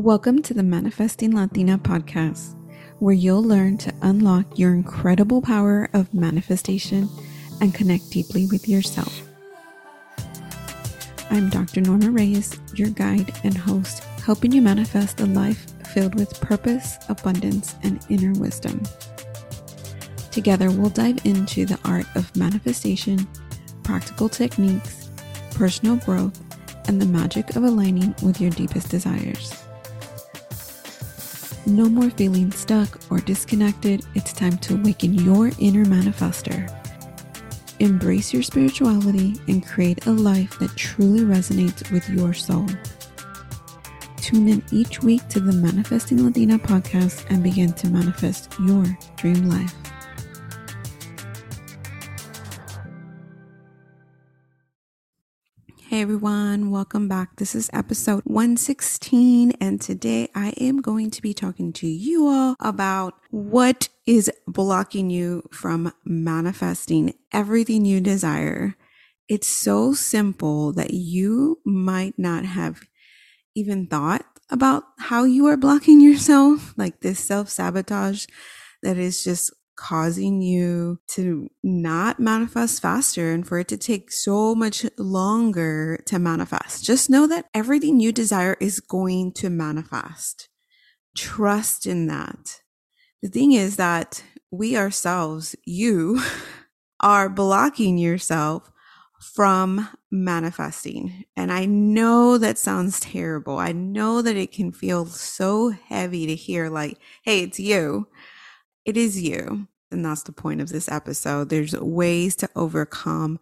Welcome to the Manifesting Latina podcast, where you'll learn to unlock your incredible power of manifestation and connect deeply with yourself. I'm Dr. Norma Reyes, your guide and host, helping you manifest a life filled with purpose, abundance, and inner wisdom. Together, we'll dive into the art of manifestation, practical techniques, personal growth, and the magic of aligning with your deepest desires. No more feeling stuck or disconnected. It's time to awaken your inner manifester. Embrace your spirituality and create a life that truly resonates with your soul. Tune in each week to the Manifesting Latina podcast and begin to manifest your dream life. Everyone, welcome back. This is episode 116, and today I am going to be talking to you all about what is blocking you from manifesting everything you desire. It's so simple that you might not have even thought about how you are blocking yourself, like this self sabotage that is just causing you to not manifest faster and for it to take so much longer to manifest. Just know that everything you desire is going to manifest. Trust in that. The thing is that we ourselves, you, are blocking yourself from manifesting. And I know that sounds terrible. I know that it can feel so heavy to hear, like, hey, it's you. It is you. And that's the point of this episode. There's ways to overcome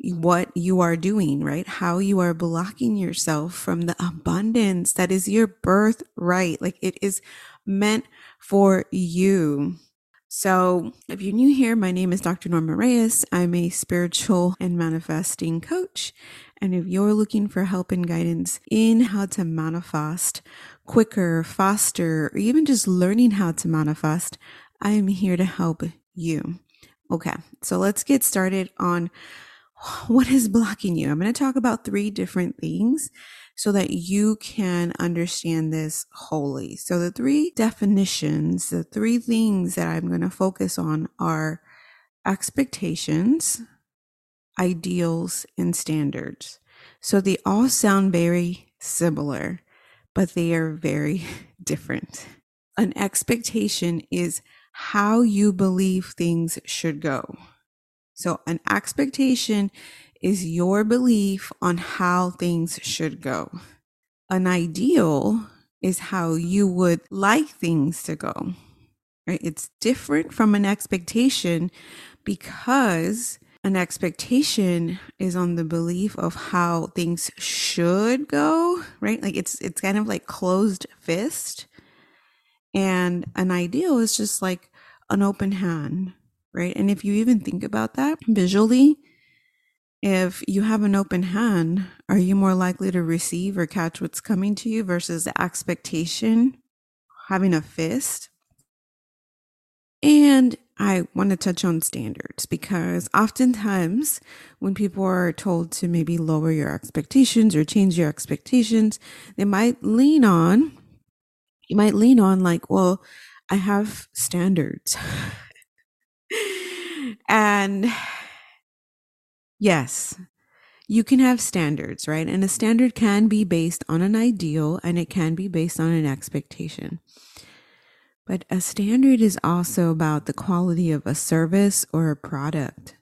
what you are doing, right? How you are blocking yourself from the abundance that is your birthright. Like it is meant for you. So, if you're new here, my name is Dr. Norma Reyes. I'm a spiritual and manifesting coach. And if you're looking for help and guidance in how to manifest quicker, faster, or even just learning how to manifest, I am here to help you. Okay, so let's get started on what is blocking you. I'm going to talk about three different things so that you can understand this wholly. So, the three definitions, the three things that I'm going to focus on are expectations, ideals, and standards. So, they all sound very similar, but they are very different. An expectation is how you believe things should go. So, an expectation is your belief on how things should go. An ideal is how you would like things to go. Right? It's different from an expectation because an expectation is on the belief of how things should go, right? Like it's it's kind of like closed fist. And an ideal is just like an open hand, right? And if you even think about that visually, if you have an open hand, are you more likely to receive or catch what's coming to you versus the expectation having a fist? And I want to touch on standards because oftentimes when people are told to maybe lower your expectations or change your expectations, they might lean on, you might lean on like, well, I have standards. and yes, you can have standards, right? And a standard can be based on an ideal and it can be based on an expectation. But a standard is also about the quality of a service or a product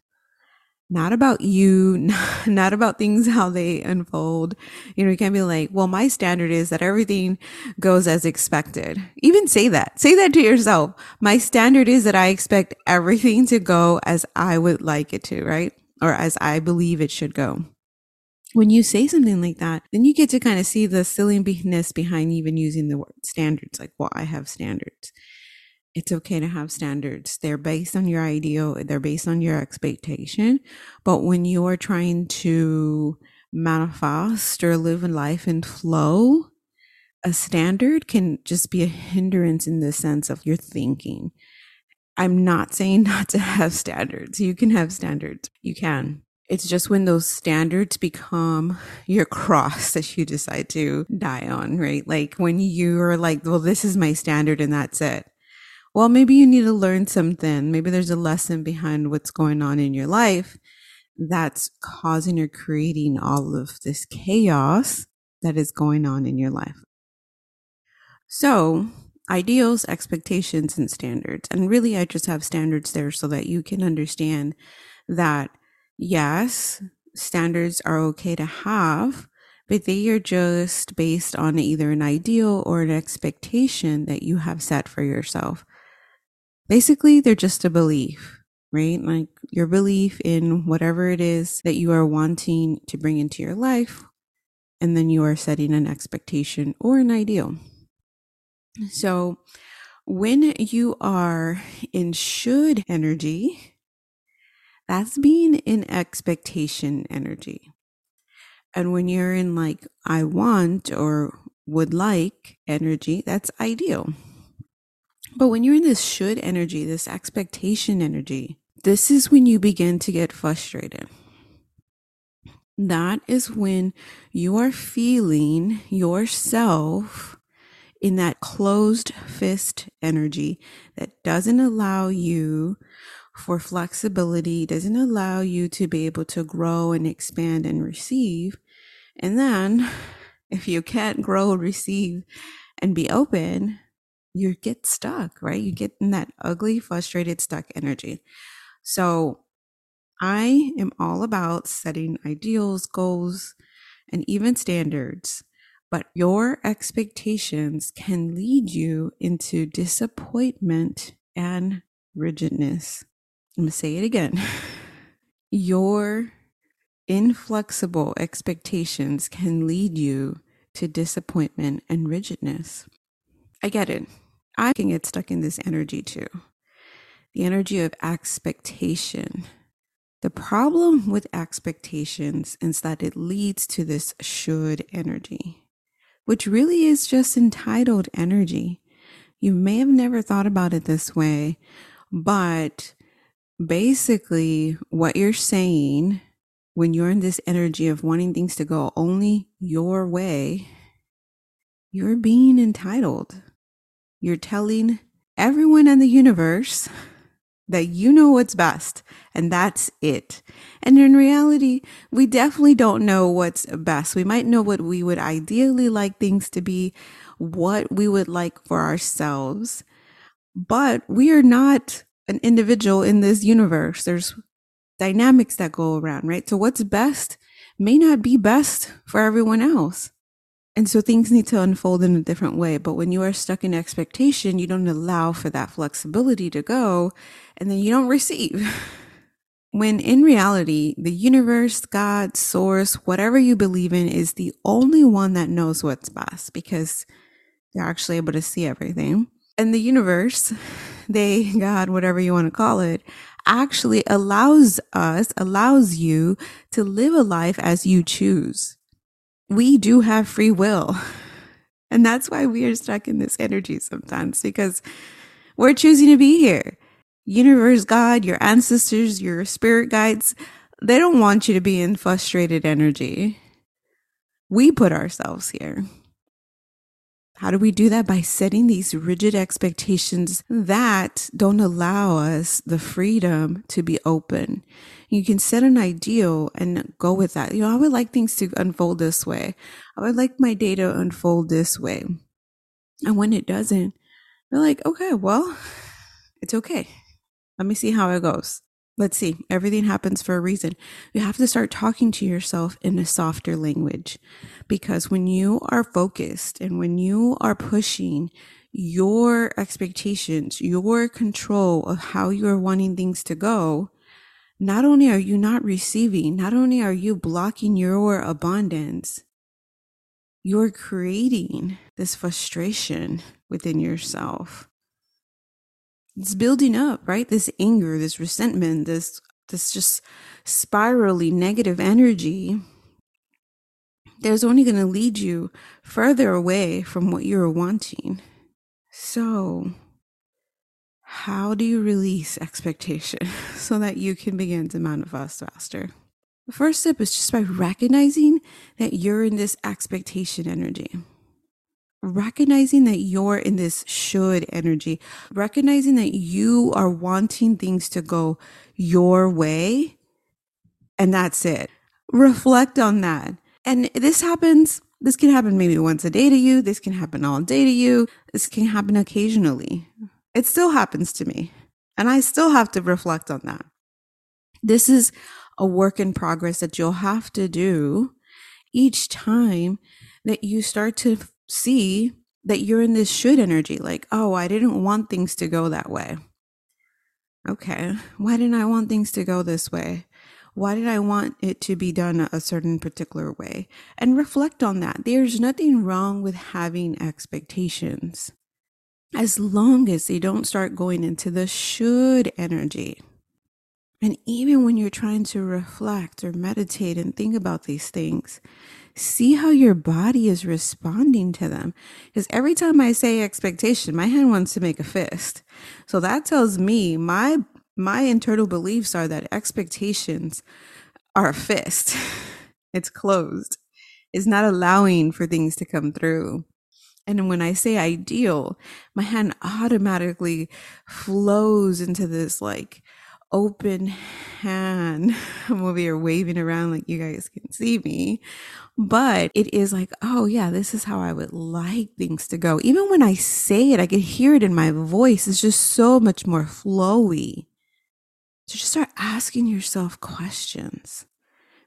not about you, not about things how they unfold. You know, you can't be like, well, my standard is that everything goes as expected. Even say that. Say that to yourself. My standard is that I expect everything to go as I would like it to, right? Or as I believe it should go. When you say something like that, then you get to kind of see the silliness behind even using the word standards. Like, well, I have standards it's okay to have standards. They're based on your ideal, they're based on your expectation. But when you are trying to manifest or live a life in flow, a standard can just be a hindrance in the sense of your thinking. I'm not saying not to have standards. You can have standards. You can. It's just when those standards become your cross that you decide to die on, right? Like when you're like, well, this is my standard and that's it. Well, maybe you need to learn something. Maybe there's a lesson behind what's going on in your life that's causing or creating all of this chaos that is going on in your life. So, ideals, expectations, and standards. And really, I just have standards there so that you can understand that yes, standards are okay to have, but they are just based on either an ideal or an expectation that you have set for yourself. Basically, they're just a belief, right? Like your belief in whatever it is that you are wanting to bring into your life. And then you are setting an expectation or an ideal. So when you are in should energy, that's being in expectation energy. And when you're in like I want or would like energy, that's ideal. But when you're in this should energy, this expectation energy, this is when you begin to get frustrated. That is when you are feeling yourself in that closed fist energy that doesn't allow you for flexibility, doesn't allow you to be able to grow and expand and receive. And then if you can't grow, receive, and be open, you get stuck, right? You get in that ugly, frustrated, stuck energy. So I am all about setting ideals, goals, and even standards. But your expectations can lead you into disappointment and rigidness. I'm going to say it again. Your inflexible expectations can lead you to disappointment and rigidness. I get it. I can get stuck in this energy too. The energy of expectation. The problem with expectations is that it leads to this should energy, which really is just entitled energy. You may have never thought about it this way, but basically, what you're saying when you're in this energy of wanting things to go only your way, you're being entitled. You're telling everyone in the universe that you know what's best and that's it. And in reality, we definitely don't know what's best. We might know what we would ideally like things to be, what we would like for ourselves, but we are not an individual in this universe. There's dynamics that go around, right? So what's best may not be best for everyone else. And so things need to unfold in a different way. But when you are stuck in expectation, you don't allow for that flexibility to go and then you don't receive. when in reality, the universe, God, source, whatever you believe in is the only one that knows what's best because they're actually able to see everything. And the universe, they, God, whatever you want to call it, actually allows us, allows you to live a life as you choose we do have free will. And that's why we are stuck in this energy sometimes because we're choosing to be here. Universe, God, your ancestors, your spirit guides, they don't want you to be in frustrated energy. We put ourselves here. How do we do that? By setting these rigid expectations that don't allow us the freedom to be open. You can set an ideal and go with that. You know, I would like things to unfold this way. I would like my day to unfold this way. And when it doesn't, you're like, okay, well, it's okay. Let me see how it goes. Let's see. Everything happens for a reason. You have to start talking to yourself in a softer language because when you are focused and when you are pushing your expectations, your control of how you're wanting things to go, not only are you not receiving, not only are you blocking your abundance, you're creating this frustration within yourself. It's building up, right? This anger, this resentment, this this just spirally negative energy there's only going to lead you further away from what you're wanting. So, how do you release expectation so that you can begin to manifest faster? The first step is just by recognizing that you're in this expectation energy. Recognizing that you're in this should energy, recognizing that you are wanting things to go your way, and that's it. Reflect on that. And this happens, this can happen maybe once a day to you, this can happen all day to you, this can happen occasionally. It still happens to me. And I still have to reflect on that. This is a work in progress that you'll have to do each time that you start to see that you're in this should energy. Like, oh, I didn't want things to go that way. Okay. Why didn't I want things to go this way? Why did I want it to be done a certain particular way? And reflect on that. There's nothing wrong with having expectations as long as they don't start going into the should energy. And even when you're trying to reflect or meditate and think about these things, see how your body is responding to them. Because every time I say expectation, my hand wants to make a fist. So that tells me my my internal beliefs are that expectations are a fist. it's closed. It's not allowing for things to come through. And when I say ideal, my hand automatically flows into this like open hand. I'm over here waving around like you guys can see me. But it is like, oh yeah, this is how I would like things to go. Even when I say it, I can hear it in my voice. It's just so much more flowy. So just start asking yourself questions.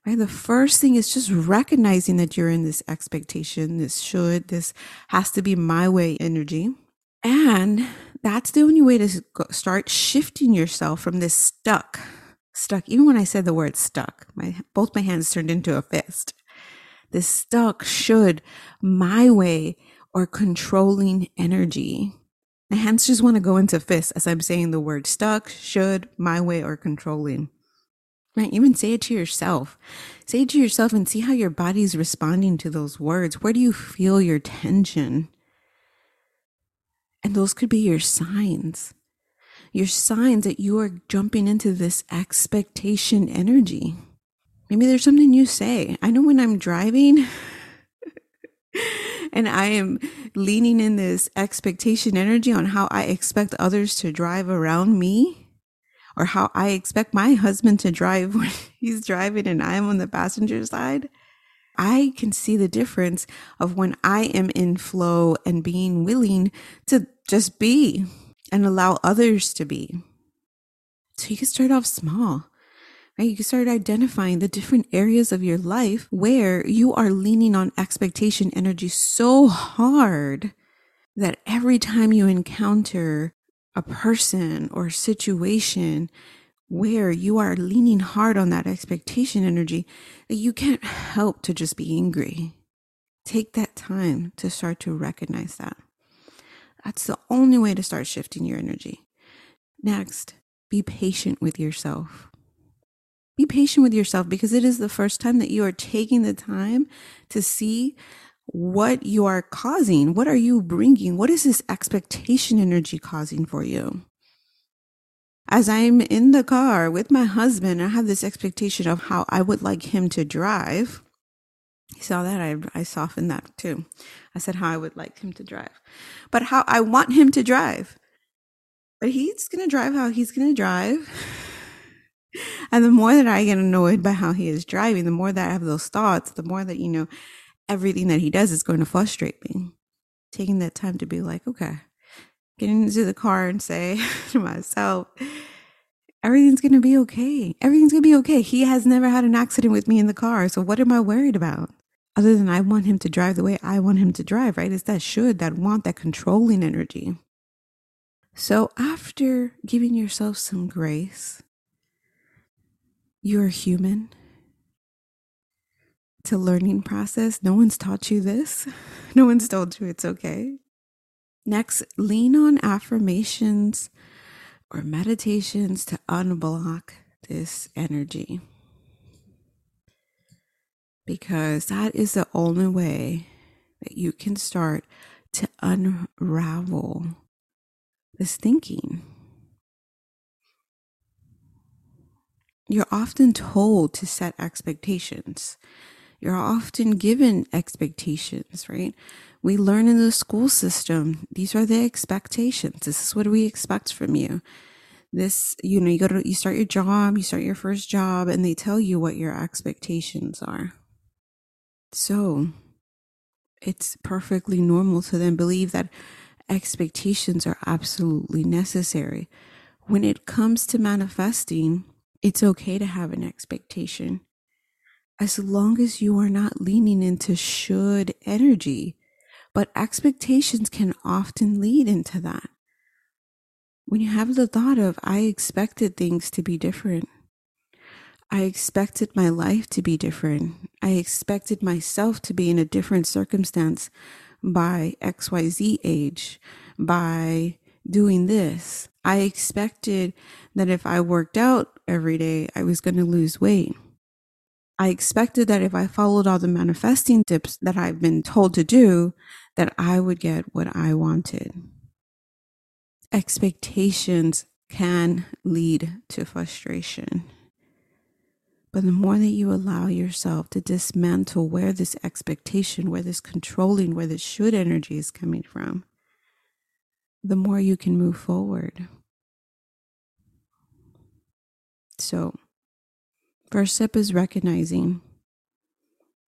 Right? The first thing is just recognizing that you're in this expectation, this should, this has to be my way energy. And that's the only way to start shifting yourself from this stuck, stuck. Even when I said the word stuck, my both my hands turned into a fist. This stuck should my way or controlling energy. My hands just want to go into fists as I'm saying the word stuck, should, my way, or controlling. Right? Even say it to yourself. Say it to yourself and see how your body's responding to those words. Where do you feel your tension? And those could be your signs. Your signs that you are jumping into this expectation energy. Maybe there's something you say. I know when I'm driving and I am leaning in this expectation energy on how I expect others to drive around me or how I expect my husband to drive when he's driving and I'm on the passenger side. I can see the difference of when I am in flow and being willing to just be and allow others to be. So you can start off small, right? You can start identifying the different areas of your life where you are leaning on expectation energy so hard that every time you encounter a person or situation where you are leaning hard on that expectation energy, that you can't help to just be angry. Take that time to start to recognize that. That's the only way to start shifting your energy. Next, be patient with yourself. Be patient with yourself because it is the first time that you are taking the time to see what you are causing. What are you bringing? What is this expectation energy causing for you? As I'm in the car with my husband, I have this expectation of how I would like him to drive. You saw that? I, I softened that too. I said how I would like him to drive, but how I want him to drive. But he's going to drive how he's going to drive. And the more that I get annoyed by how he is driving, the more that I have those thoughts, the more that, you know, everything that he does is going to frustrate me. Taking that time to be like, okay, getting into the car and say to myself, everything's going to be okay. Everything's going to be okay. He has never had an accident with me in the car. So what am I worried about? Other than I want him to drive the way I want him to drive, right? It's that should, that want, that controlling energy. So after giving yourself some grace, you're human. It's a learning process. No one's taught you this. No one's told you it's okay. Next, lean on affirmations or meditations to unblock this energy. Because that is the only way that you can start to unravel this thinking. you're often told to set expectations. You're often given expectations, right? We learn in the school system, these are the expectations. This is what we expect from you. This, you know, you go to, you start your job, you start your first job, and they tell you what your expectations are. So it's perfectly normal to then believe that expectations are absolutely necessary. When it comes to manifesting, it's okay to have an expectation as long as you are not leaning into should energy. But expectations can often lead into that. When you have the thought of, I expected things to be different, I expected my life to be different, I expected myself to be in a different circumstance by XYZ age, by doing this. I expected that if I worked out every day, I was going to lose weight. I expected that if I followed all the manifesting tips that I've been told to do, that I would get what I wanted. Expectations can lead to frustration. But the more that you allow yourself to dismantle where this expectation, where this controlling, where this should energy is coming from, the more you can move forward. So, first step is recognizing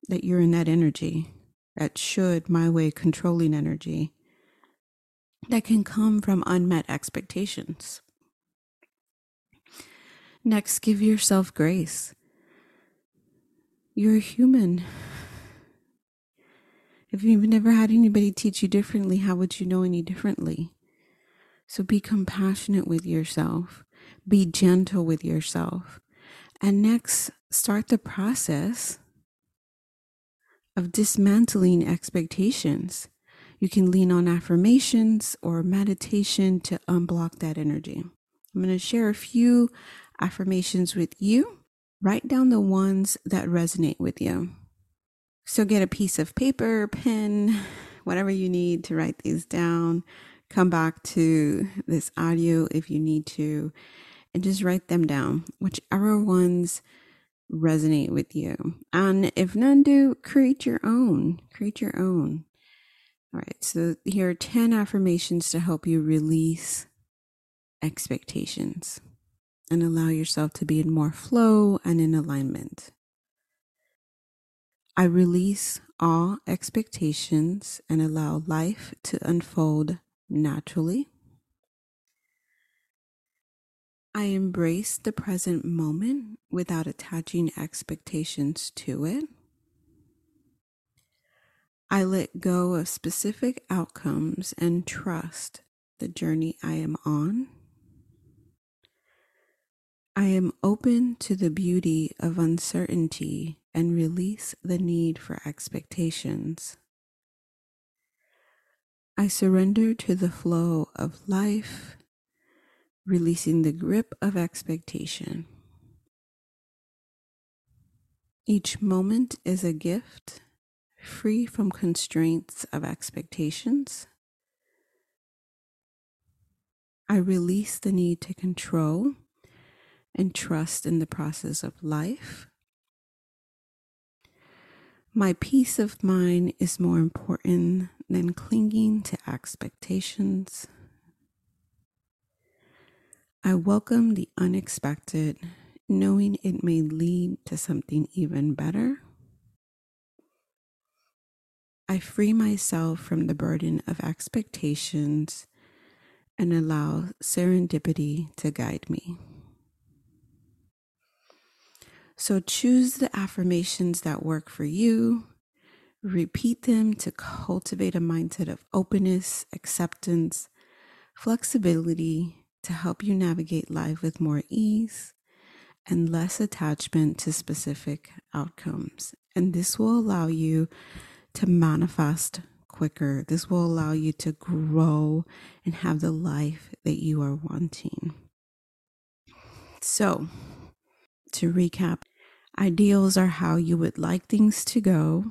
that you're in that energy, that should, my way, controlling energy that can come from unmet expectations. Next, give yourself grace. You're a human. If you've never had anybody teach you differently, how would you know any differently? So be compassionate with yourself, be gentle with yourself. And next, start the process of dismantling expectations. You can lean on affirmations or meditation to unblock that energy. I'm going to share a few affirmations with you write down the ones that resonate with you. So get a piece of paper, pen, whatever you need to write these down. Come back to this audio if you need to, and just write them down, whichever ones resonate with you. And if none do, create your own. Create your own. All right, so here are 10 affirmations to help you release expectations and allow yourself to be in more flow and in alignment. I release all expectations and allow life to unfold naturally. I embrace the present moment without attaching expectations to it. I let go of specific outcomes and trust the journey I am on. I am open to the beauty of uncertainty and release the need for expectations. I surrender to the flow of life, releasing the grip of expectation. Each moment is a gift, free from constraints of expectations. I release the need to control and trust in the process of life. My peace of mind is more important than clinging to expectations. I welcome the unexpected, knowing it may lead to something even better. I free myself from the burden of expectations and allow serendipity to guide me. So choose the affirmations that work for you. Repeat them to cultivate a mindset of openness, acceptance, flexibility to help you navigate life with more ease and less attachment to specific outcomes. And this will allow you to manifest quicker. This will allow you to grow and have the life that you are wanting. So, to recap, Ideals are how you would like things to go.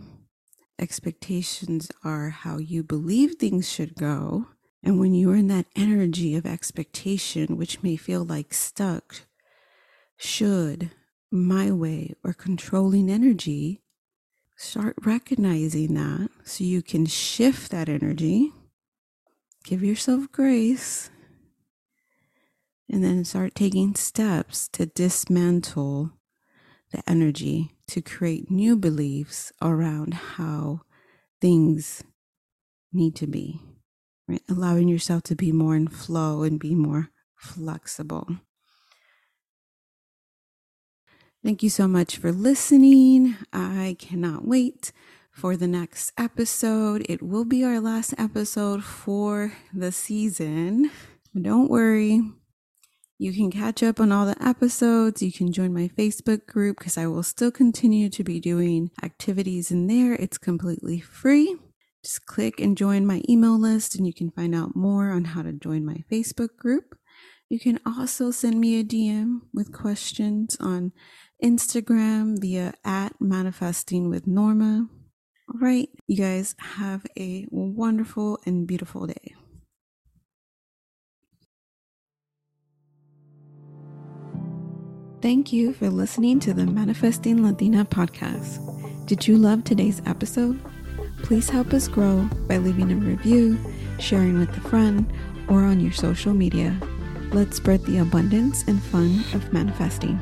Expectations are how you believe things should go. And when you're in that energy of expectation, which may feel like stuck, should, my way or controlling energy, start recognizing that so you can shift that energy. Give yourself grace and then start taking steps to dismantle the energy to create new beliefs around how things need to be, right? Allowing yourself to be more in flow and be more flexible. Thank you so much for listening. I cannot wait for the next episode. It will be our last episode for the season. Don't worry, you can catch up on all the episodes. You can join my Facebook group because I will still continue to be doing activities in there. It's completely free. Just click and join my email list, and you can find out more on how to join my Facebook group. You can also send me a DM with questions on Instagram via at manifesting with Norma. All right, you guys have a wonderful and beautiful day. Thank you for listening to the Manifesting Latina podcast. Did you love today's episode? Please help us grow by leaving a review, sharing with a friend, or on your social media. Let's spread the abundance and fun of manifesting.